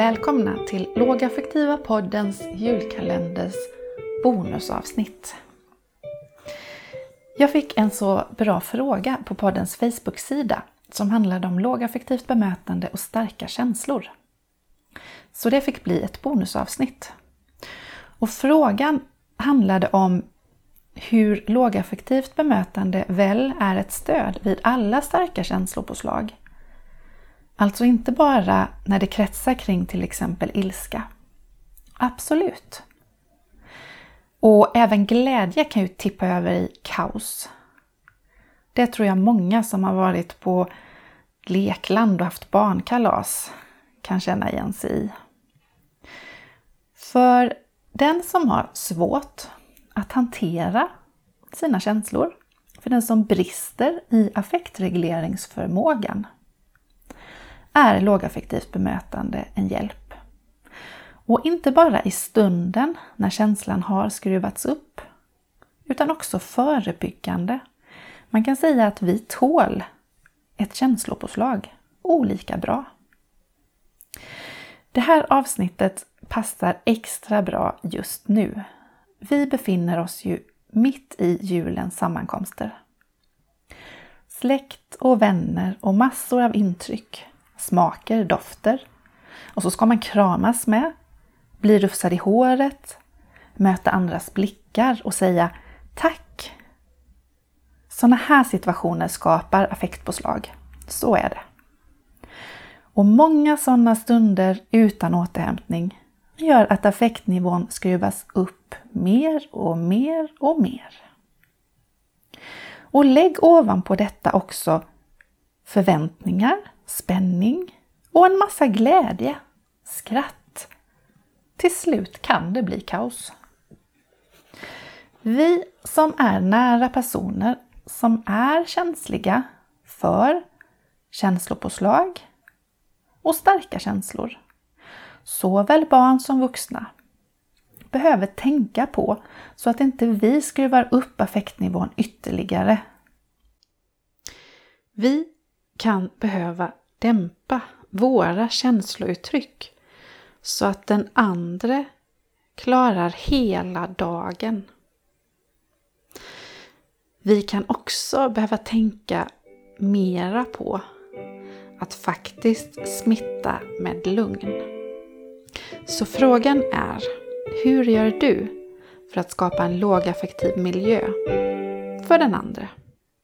Välkomna till Lågaffektiva poddens julkalenders bonusavsnitt. Jag fick en så bra fråga på poddens Facebook-sida som handlade om lågaffektivt bemötande och starka känslor. Så det fick bli ett bonusavsnitt. Och frågan handlade om hur lågaffektivt bemötande väl är ett stöd vid alla starka känslopåslag Alltså inte bara när det kretsar kring till exempel ilska. Absolut. Och även glädje kan ju tippa över i kaos. Det tror jag många som har varit på lekland och haft barnkalas kan känna igen sig i. För den som har svårt att hantera sina känslor, för den som brister i affektregleringsförmågan, är lågaffektivt bemötande en hjälp. Och inte bara i stunden när känslan har skruvats upp, utan också förebyggande. Man kan säga att vi tål ett känslopåslag olika bra. Det här avsnittet passar extra bra just nu. Vi befinner oss ju mitt i julens sammankomster. Släkt och vänner och massor av intryck smaker, dofter. Och så ska man kramas med, bli rufsad i håret, möta andras blickar och säga tack. Sådana här situationer skapar affektpåslag. Så är det. Och många sådana stunder utan återhämtning gör att affektnivån skruvas upp mer och mer och mer. Och lägg ovanpå detta också förväntningar, spänning och en massa glädje, skratt. Till slut kan det bli kaos. Vi som är nära personer som är känsliga för känslopåslag och starka känslor, såväl barn som vuxna, behöver tänka på så att inte vi skruvar upp affektnivån ytterligare. Vi kan behöva dämpa våra känslouttryck så att den andre klarar hela dagen. Vi kan också behöva tänka mera på att faktiskt smitta med lugn. Så frågan är, hur gör du för att skapa en lågaffektiv miljö för den andra?